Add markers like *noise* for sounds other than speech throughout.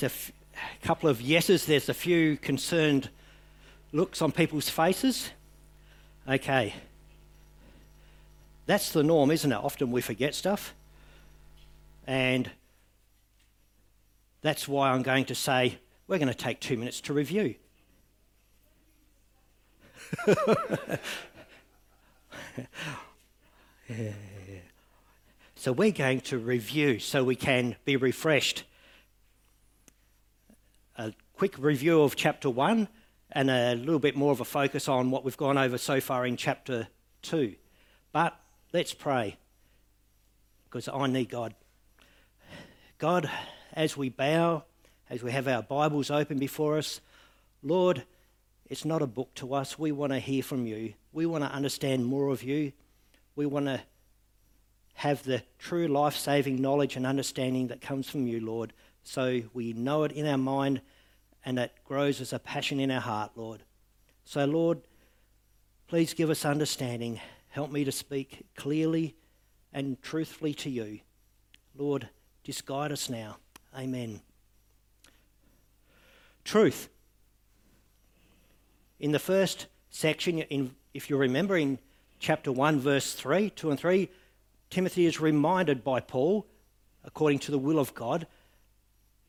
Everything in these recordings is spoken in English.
there's couple of yeses, there's a few concerned looks on people's faces. Okay. That's the norm, isn't it? Often we forget stuff. And that's why I'm going to say we're going to take two minutes to review. *laughs* So we're going to review so we can be refreshed. Quick review of chapter 1 and a little bit more of a focus on what we've gone over so far in chapter 2. But let's pray because I need God. God, as we bow, as we have our Bibles open before us, Lord, it's not a book to us. We want to hear from you. We want to understand more of you. We want to have the true life saving knowledge and understanding that comes from you, Lord, so we know it in our mind and that grows as a passion in our heart, Lord. So, Lord, please give us understanding. Help me to speak clearly and truthfully to you. Lord, just guide us now. Amen. Truth. In the first section, in, if you remember in chapter 1, verse 3, 2 and 3, Timothy is reminded by Paul, according to the will of God,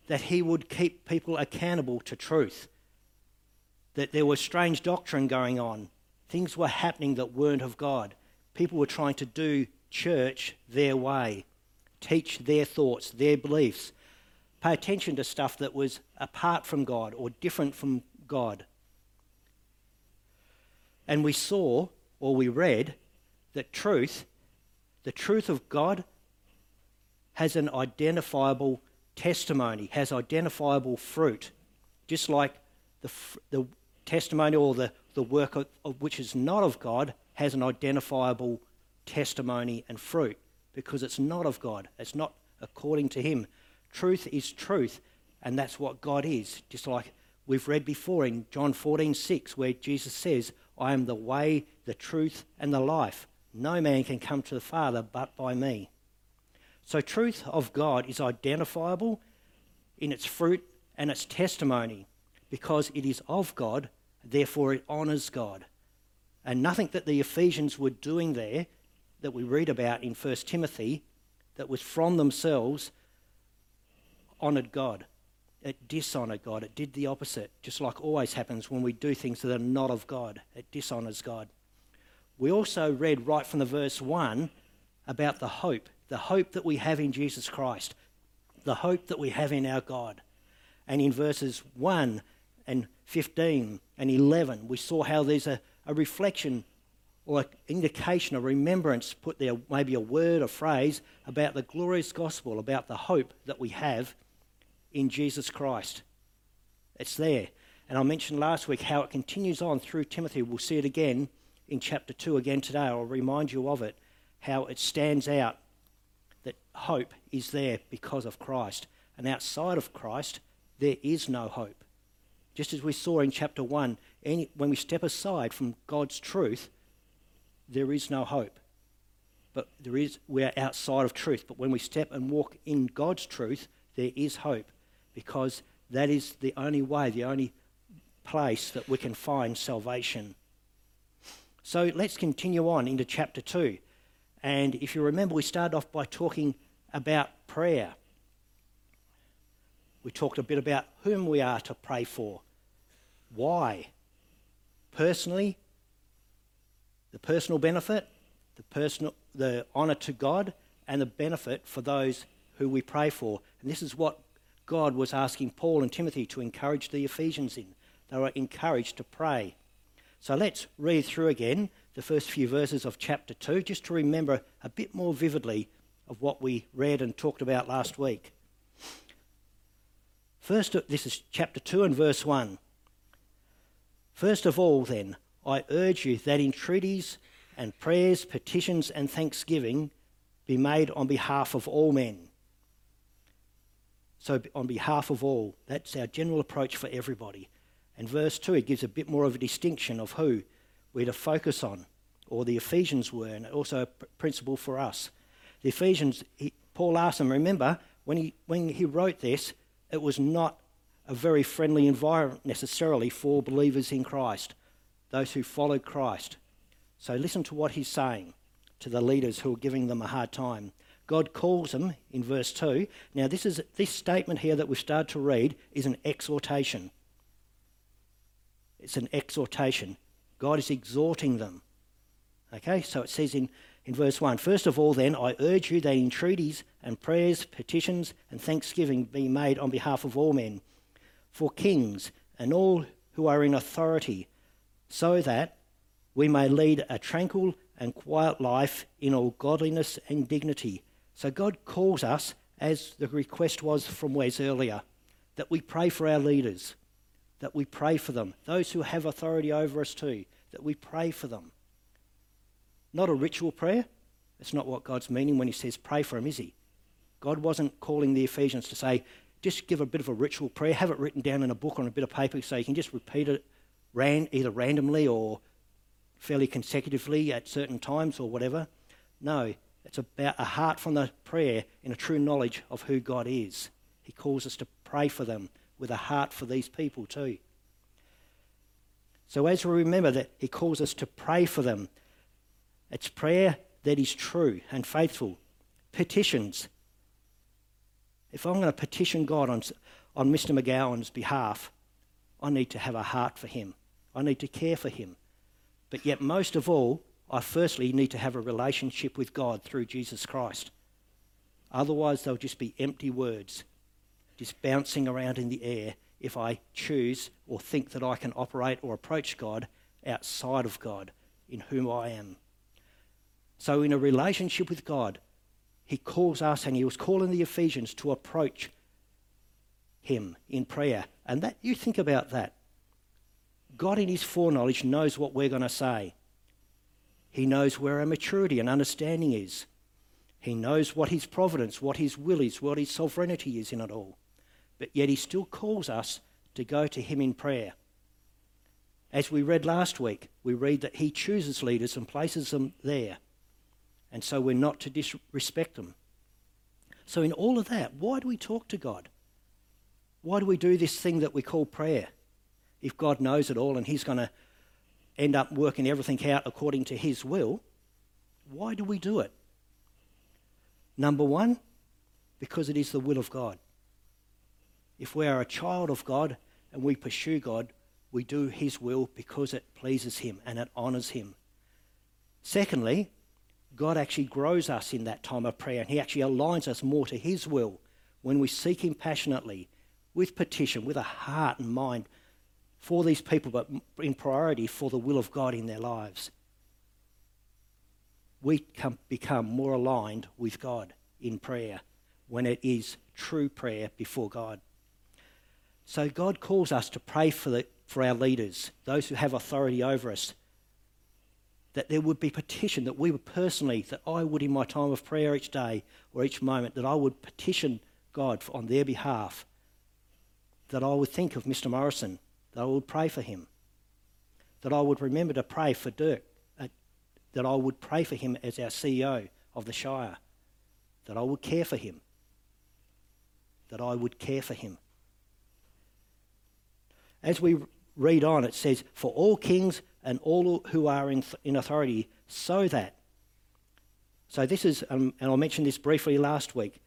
that he would keep people accountable to truth, that there was strange doctrine going on, things were happening that weren't of God. People were trying to do church their way, teach their thoughts, their beliefs, pay attention to stuff that was apart from God or different from God. And we saw, or we read, that truth the truth of God has an identifiable testimony, has identifiable fruit, just like the, the testimony or the, the work of, of which is not of God has an identifiable testimony and fruit because it's not of God. It's not according to Him. Truth is truth, and that's what God is. Just like we've read before in John 14 6, where Jesus says, I am the way, the truth, and the life. No man can come to the Father but by me. So, truth of God is identifiable in its fruit and its testimony because it is of God, therefore it honours God. And nothing that the Ephesians were doing there that we read about in 1 Timothy that was from themselves honoured God. It dishonoured God. It did the opposite, just like always happens when we do things that are not of God. It dishonours God we also read right from the verse 1 about the hope, the hope that we have in Jesus Christ, the hope that we have in our God. And in verses 1 and 15 and 11, we saw how there's a, a reflection or an indication, a remembrance put there, maybe a word, a phrase about the glorious gospel, about the hope that we have in Jesus Christ. It's there. And I mentioned last week how it continues on through Timothy. We'll see it again in chapter 2 again today. I'll remind you of it, how it stands out that hope is there because of Christ. And outside of Christ, there is no hope. Just as we saw in chapter 1, any, when we step aside from God's truth, there is no hope. But there is, we're outside of truth. But when we step and walk in God's truth, there is hope because that is the only way, the only place that we can find salvation. So let's continue on into chapter 2. And if you remember, we started off by talking about prayer. We talked a bit about whom we are to pray for, why. Personally, the personal benefit, the personal, the honour to God, and the benefit for those who we pray for. And this is what God was asking Paul and Timothy to encourage the Ephesians in. They were encouraged to pray. So let's read through again the first few verses of chapter 2 just to remember a bit more vividly of what we read and talked about last week. First, this is chapter 2 and verse 1. First of all, then, I urge you that entreaties and prayers, petitions, and thanksgiving be made on behalf of all men. So, on behalf of all, that's our general approach for everybody. And verse 2, it gives a bit more of a distinction of who we're to focus on, or the Ephesians were, and also a principle for us. The Ephesians, he, Paul asked them, remember, when he, when he wrote this, it was not a very friendly environment necessarily for believers in Christ, those who followed Christ. So listen to what he's saying to the leaders who are giving them a hard time. God calls them in verse 2. Now, this, is, this statement here that we start to read is an exhortation. It's an exhortation. God is exhorting them. Okay, so it says in, in verse 1 First of all, then, I urge you that entreaties and prayers, petitions, and thanksgiving be made on behalf of all men, for kings and all who are in authority, so that we may lead a tranquil and quiet life in all godliness and dignity. So God calls us, as the request was from Wes earlier, that we pray for our leaders, that we pray for them, those who have authority over us too, that we pray for them. Not a ritual prayer. That's not what God's meaning when He says pray for them, is He? God wasn't calling the Ephesians to say, just give a bit of a ritual prayer, have it written down in a book on a bit of paper so you can just repeat it ran, either randomly or fairly consecutively at certain times or whatever. No, it's about a heart from the prayer in a true knowledge of who God is. He calls us to pray for them with a heart for these people too. So as we remember that He calls us to pray for them, it's prayer that is true and faithful. Petitions. If I'm going to petition God on, on Mr. McGowan's behalf, I need to have a heart for him. I need to care for him. But yet, most of all, I firstly need to have a relationship with God through Jesus Christ. Otherwise, they'll just be empty words, just bouncing around in the air if I choose or think that I can operate or approach God outside of God in whom I am. So, in a relationship with God, He calls us, and He was calling the Ephesians to approach Him in prayer. And that you think about that. God, in His foreknowledge, knows what we're going to say. He knows where our maturity and understanding is. He knows what His providence, what His will is, what His sovereignty is in it all. But yet He still calls us to go to Him in prayer. As we read last week, we read that He chooses leaders and places them there. And so we're not to disrespect them. So, in all of that, why do we talk to God? Why do we do this thing that we call prayer? if God knows it all and He's going to end up working everything out according to His will, why do we do it? Number one, because it is the will of God. If we are a child of God and we pursue God, we do His will because it pleases Him and it honours Him. Secondly, God actually grows us in that time of prayer and He actually aligns us more to His will when we seek Him passionately with petition, with a heart and mind for these people, but in priority for the will of God in their lives. We come, become more aligned with God in prayer when it is true prayer before God. So God calls us to pray for, the, for our leaders, those who have authority over us, that there would be petition, that we would personally, that I would in my time of prayer each day or each moment, that I would petition God on their behalf, that I would think of Mr. Morrison that I would pray for him, that I would remember to pray for Dirk, uh, that I would pray for him as our CEO of the Shire, that I would care for him, that I would care for him. As we read on, it says, For all kings and all who are in, in authority, so that. So, this is, um, and I mentioned this briefly last week.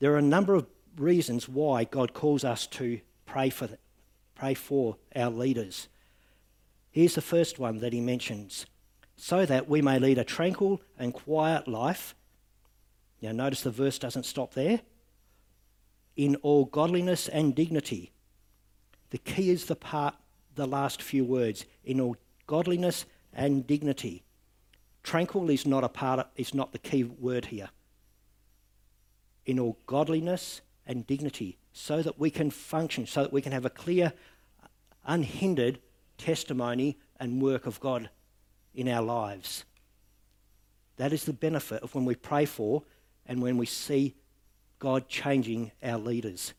There are a number of reasons why God calls us to pray for, pray for our leaders. Here's the first one that he mentions so that we may lead a tranquil and quiet life. Now, notice the verse doesn't stop there. In all godliness and dignity. The key is the part, the last few words. In all godliness and dignity. Tranquil is not a part of, is not the key word here. In all godliness and dignity, so that we can function, so that we can have a clear unhindered testimony and work of God in our lives. That is the benefit of when we pray for and when we see God changing our leaders.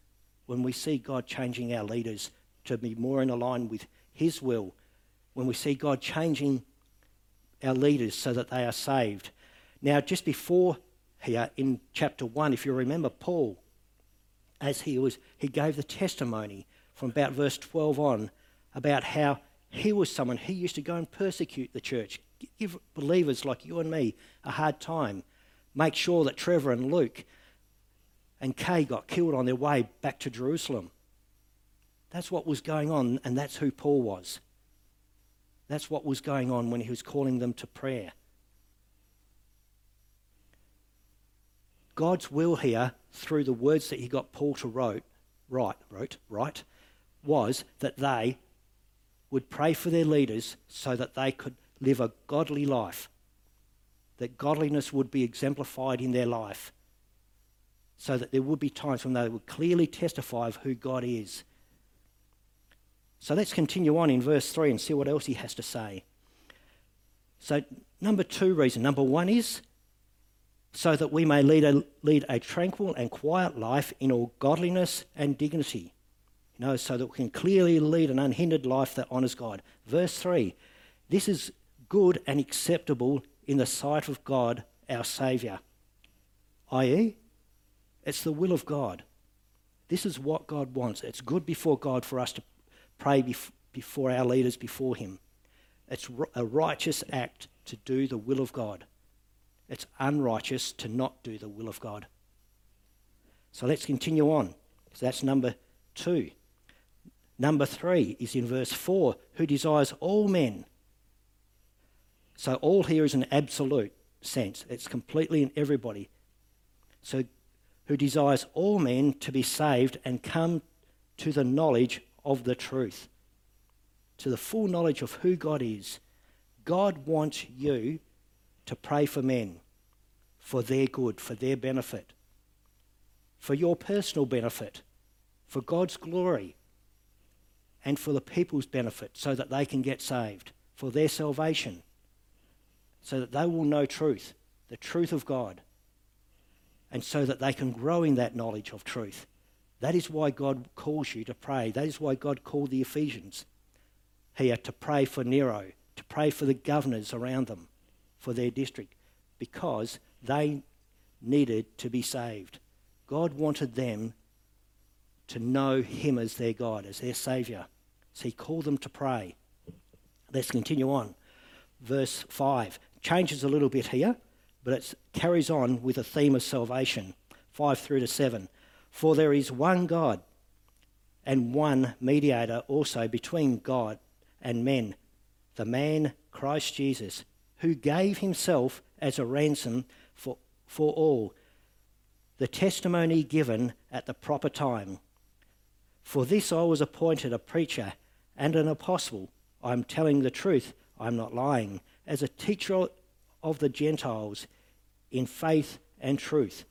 When we see God changing our leaders to be more in line with His will. When we see God changing our leaders so that they are saved. Now, just before here in chapter 1, if you remember, Paul as he was he gave the testimony from about verse 12 on about how he was someone he used to go and persecute the church give believers like you and me a hard time make sure that trevor and luke and kay got killed on their way back to jerusalem that's what was going on and that's who paul was that's what was going on when he was calling them to prayer God's will here, through the words that he got Paul to wrote, write, wrote, write, was that they would pray for their leaders so that they could live a godly life, that godliness would be exemplified in their life, so that there would be times when they would clearly testify of who God is. So let's continue on in verse 3 and see what else he has to say. So, number two reason. Number one is so that we may lead a, lead a tranquil and quiet life in all godliness and dignity. You know, so that we can clearly lead an unhindered life that honours God. Verse 3 This is good and acceptable in the sight of God, our Saviour. I.e., it's the will of God. This is what God wants. It's good before God for us to pray bef- before our leaders before Him. It's a righteous act to do the will of God. It's unrighteous to not do the will of God. So let's continue on. So that's number two. Number three is in verse 4 who desires all men. So all here is an absolute sense, it's completely in everybody. So who desires all men to be saved and come to the knowledge of the truth, to the full knowledge of who God is. God wants you to pray for men for their good, for their benefit, for your personal benefit, for God's glory, and for the people's benefit so that they can get saved, for their salvation, so that they will know truth, the truth of God, and so that they can grow in that knowledge of truth. That is why God calls you to pray. That is why God called the Ephesians here to pray for Nero, to pray for the governors around them, for their district, because they needed to be saved. God wanted them to know Him as their God, as their Saviour. So He called them to pray. Let's continue on. Verse 5 changes a little bit here, but it carries on with a theme of salvation. 5 through to 7. For there is one God and one mediator also between God and men, the man Christ Jesus, who gave himself as a ransom for, for all, the testimony given at the proper time. For this I was appointed a preacher and an apostle. I am telling the truth, I am not lying, as a teacher of the Gentiles in faith and truth.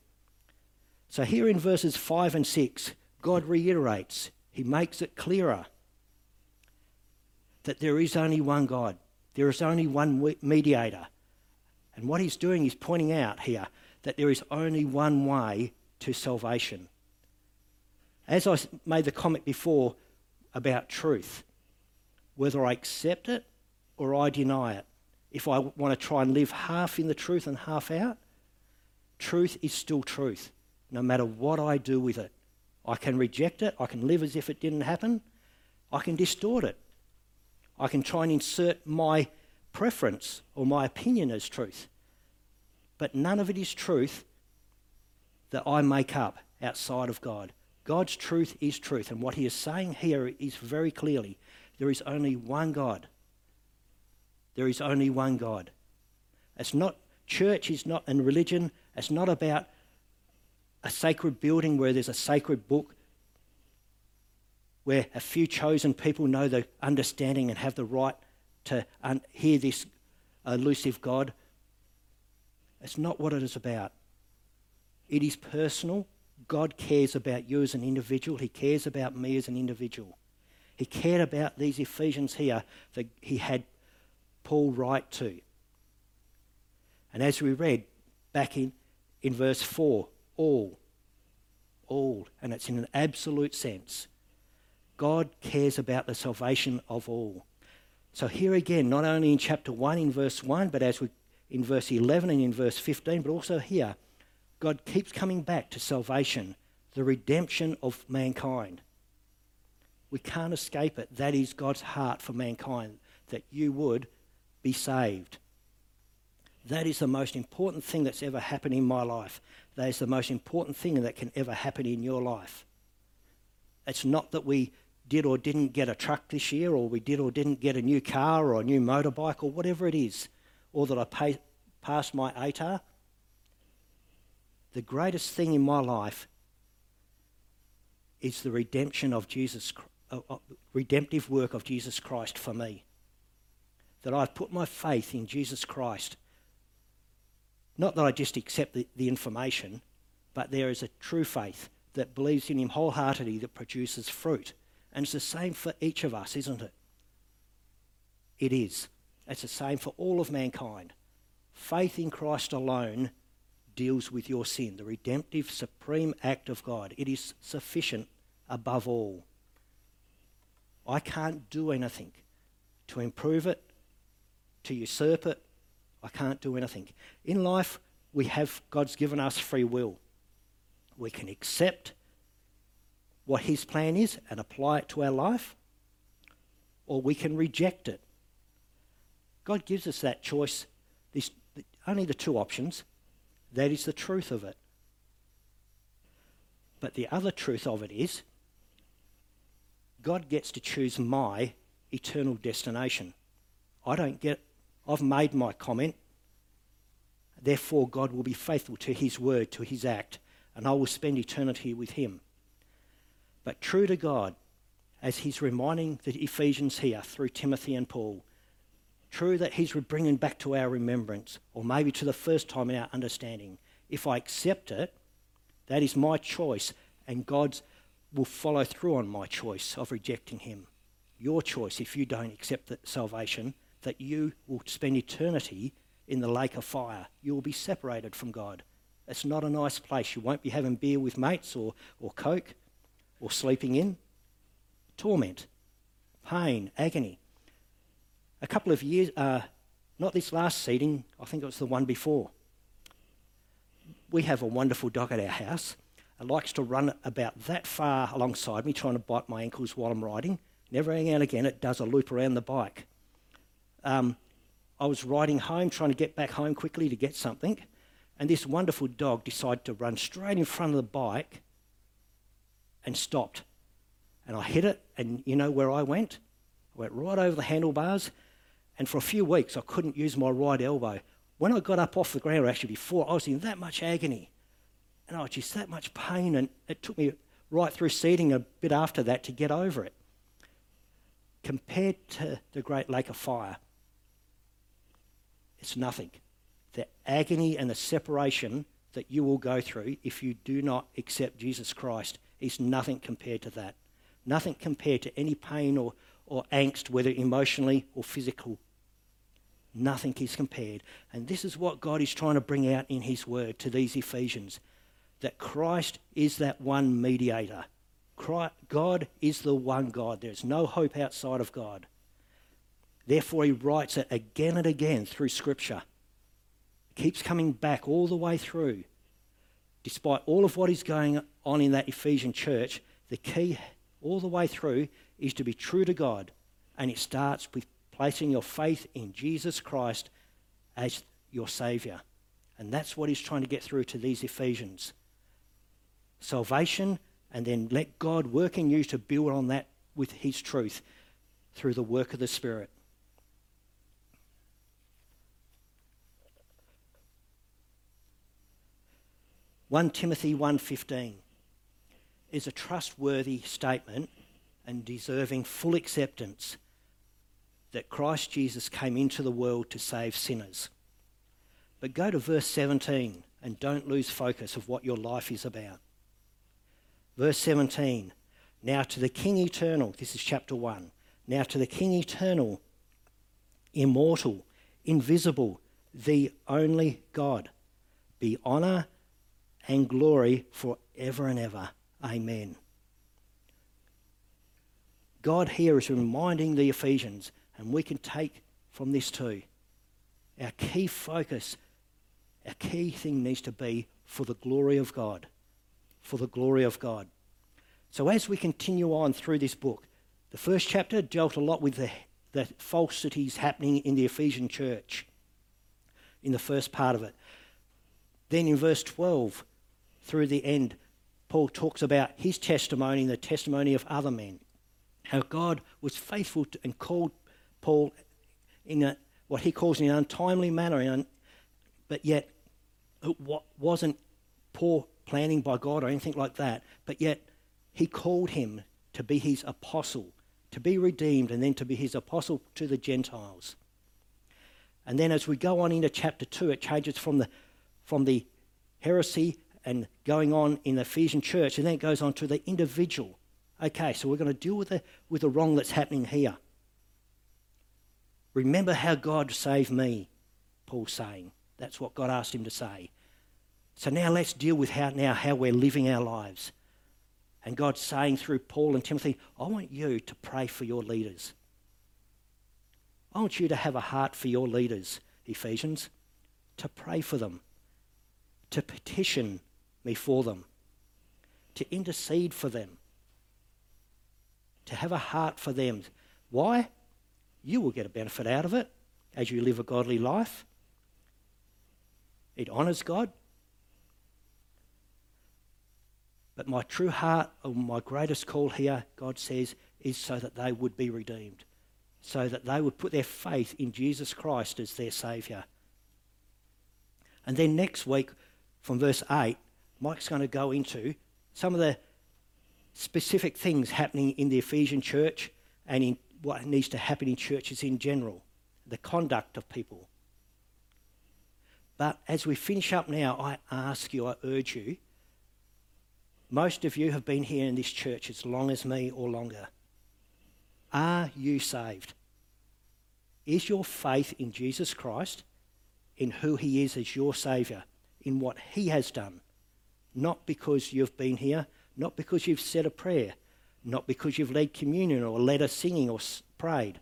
So here in verses 5 and 6, God reiterates, He makes it clearer that there is only one God, there is only one mediator, and what he's doing is pointing out here that there is only one way to salvation. As I made the comment before about truth, whether I accept it or I deny it, if I want to try and live half in the truth and half out, truth is still truth, no matter what I do with it. I can reject it, I can live as if it didn't happen, I can distort it, I can try and insert my preference or my opinion as truth. But none of it is truth that I make up outside of God. God's truth is truth. And what he is saying here is very clearly there is only one God. There is only one God. It's not, church is not, and religion, it's not about a sacred building where there's a sacred book where a few chosen people know the understanding and have the right to un- hear this uh, elusive God. It's not what it is about. It is personal. God cares about you as an individual, He cares about me as an individual. He cared about these Ephesians here that he had Paul write to. And as we read back in, in verse 4, all, all, and it's in an absolute sense. God cares about the salvation of all. So here again, not only in chapter 1 in verse 1, but as we in verse 11 and in verse 15, but also here, God keeps coming back to salvation the redemption of mankind. We can't escape it. That is God's heart for mankind, that you would be saved. That is the most important thing that's ever happened in my life. That is the most important thing that can ever happen in your life. It's not that we did or didn't get a truck this year, or we did or didn't get a new car or a new motorbike, or whatever it is, or that I pay, passed my ATAR. The greatest thing in my life is the redemption of Jesus, uh, uh, redemptive work of Jesus Christ for me. That I've put my faith in Jesus Christ not that I just accept the, the information, but there is a true faith that believes in Him wholeheartedly that produces fruit. And it's the same for each of us, isn't it? It is. It's the same for all of mankind. Faith in Christ alone deals with your sin, the redemptive, supreme act of God. It is sufficient above all. I can't do anything to improve it, to usurp it, I can't do anything. In life, we have, God's given us free will. We can accept what His plan is and apply it to our life, or we can reject it. God gives us that choice, only the two options. That is the truth of it. But the other truth of it is, God gets to choose my eternal destination. I don't get I've made my comment. Therefore, God will be faithful to his word, to his act, and I will spend eternity with him. But true to God, as he's reminding the Ephesians here through Timothy and Paul, true that he's bringing back to our remembrance, or maybe to the first time in our understanding, if I accept it, that is my choice, and God will follow through on my choice of rejecting him. Your choice, if you don't accept salvation, that you will spend eternity in the lake of fire. You will be separated from God. It's not a nice place. You won't be having beer with mates or, or Coke or sleeping in. Torment, pain, agony. A couple of years, uh, not this last seeding, I think it was the one before. We have a wonderful dog at our house. It likes to run about that far alongside me, trying to bite my ankles while I'm riding. Never and again, it does a loop around the bike. Um, I was riding home, trying to get back home quickly to get something, and this wonderful dog decided to run straight in front of the bike and stopped. And I hit it, and you know where I went? I went right over the handlebars, and for a few weeks I couldn't use my right elbow. When I got up off the ground, actually before, I was in that much agony. And I was just that much pain, and it took me right through seeding a bit after that to get over it. Compared to the Great Lake of Fire, it's nothing. The agony and the separation that you will go through if you do not accept Jesus Christ is nothing compared to that. Nothing compared to any pain or, or angst, whether emotionally or physical. Nothing is compared. And this is what God is trying to bring out in His Word to these Ephesians that Christ is that one mediator. Christ, God is the one God. There's no hope outside of God. Therefore, he writes it again and again through Scripture. It Keeps coming back all the way through. Despite all of what is going on in that Ephesian church, the key all the way through is to be true to God. And it starts with placing your faith in Jesus Christ as your Saviour. And that's what he's trying to get through to these Ephesians. Salvation, and then let God work in you to build on that with his truth through the work of the Spirit. 1 Timothy 1:15 is a trustworthy statement and deserving full acceptance that Christ Jesus came into the world to save sinners. But go to verse 17 and don't lose focus of what your life is about. Verse 17 Now to the King eternal, this is chapter 1. Now to the King eternal, immortal, invisible, the only God, be honour and glory forever and ever. Amen. God here is reminding the Ephesians, and we can take from this too. Our key focus, our key thing needs to be for the glory of God. for the glory of God. So, as we continue on through this book, the first chapter dealt a lot with the, the falsities happening in the Ephesian church in the first part of it. Then in verse 12 through the end, Paul talks about his testimony and the testimony of other men. How God was faithful to, and called Paul in a, what he calls an untimely manner, but yet it wasn't poor planning by God or anything like that, but yet he called him to be his apostle, to be redeemed, and then to be his apostle to the Gentiles. And then as we go on into chapter 2, it changes from the, from the heresy and going on in the Ephesian church, and then it goes on to the individual. Okay, so we're going to deal with the, with the wrong that's happening here. Remember how God saved me, Paul's saying. That's what God asked him to say. So now let's deal with how now how we're living our lives. And God's saying through Paul and Timothy, I want you to pray for your leaders. I want you to have a heart for your leaders, Ephesians, to pray for them, to petition me for them, to intercede for them, to have a heart for them. Why? You will get a benefit out of it as you live a godly life. It honours God. But my true heart, or my greatest call here, God says, is so that they would be redeemed so that they would put their faith in Jesus Christ as their Saviour. And then next week, from verse 8, Mike's going to go into some of the specific things happening in the Ephesian church and in what needs to happen in churches in general, the conduct of people. But as we finish up now, I ask you, I urge you, most of you have been here in this church as long as me or longer. Are you saved? Is your faith in Jesus Christ, in who He is as your Saviour, in what He has done? Not because you've been here, not because you've said a prayer, not because you've led communion or led a singing or prayed.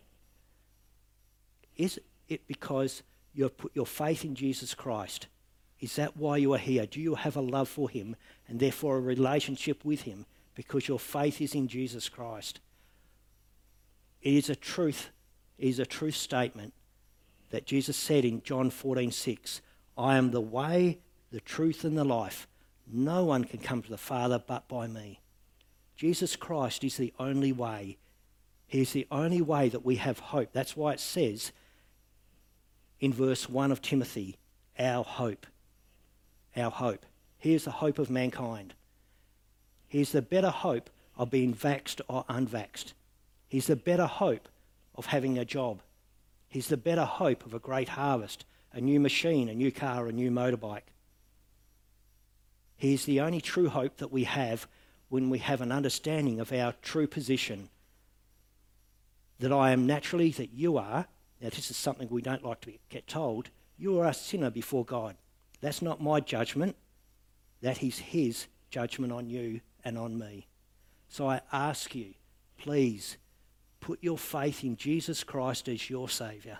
Is it because you've put your faith in Jesus Christ? Is that why you are here? Do you have a love for Him and therefore a relationship with Him because your faith is in Jesus Christ? It is a truth, it is a true statement that Jesus said in John 14:6, I am the way, the truth, and the life. No one can come to the Father but by me. Jesus Christ is the only way. He is the only way that we have hope. That's why it says in verse 1 of Timothy, our hope. Our hope. Here's the hope of mankind. Here's the better hope of being vaxed or unvaxed. He's the better hope of having a job. He's the better hope of a great harvest, a new machine, a new car, a new motorbike. He's the only true hope that we have when we have an understanding of our true position. That I am naturally, that you are, now this is something we don't like to get told, you are a sinner before God. That's not my judgment, that is His judgment on you and on me. So I ask you, please Put your faith in Jesus Christ as your Saviour.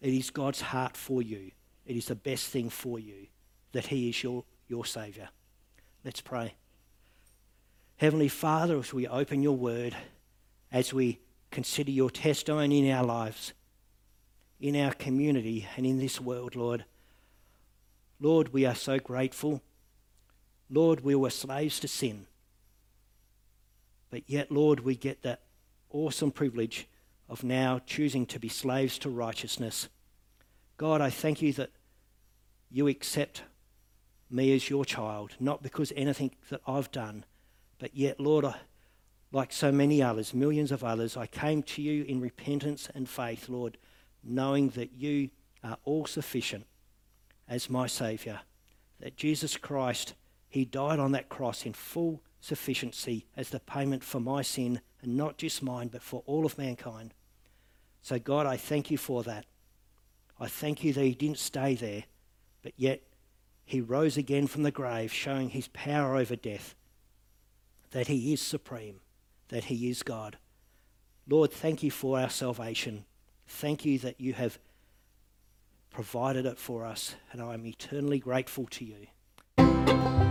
It is God's heart for you. It is the best thing for you that He is your, your Saviour. Let's pray. Heavenly Father, as we open your word, as we consider your testimony in our lives, in our community, and in this world, Lord, Lord, we are so grateful. Lord, we were slaves to sin. But yet, Lord, we get that awesome privilege of now choosing to be slaves to righteousness. God, I thank you that you accept me as your child, not because anything that I've done, but yet, Lord, like so many others, millions of others, I came to you in repentance and faith, Lord, knowing that you are all sufficient as my Saviour, that Jesus Christ, He died on that cross in full sufficiency as the payment for my sin, and not just mine, but for all of mankind. So, God, I thank you for that. I thank you that he didn't stay there, but yet he rose again from the grave, showing his power over death, that he is supreme, that he is God. Lord, thank you for our salvation. Thank you that you have provided it for us, and I am eternally grateful to you.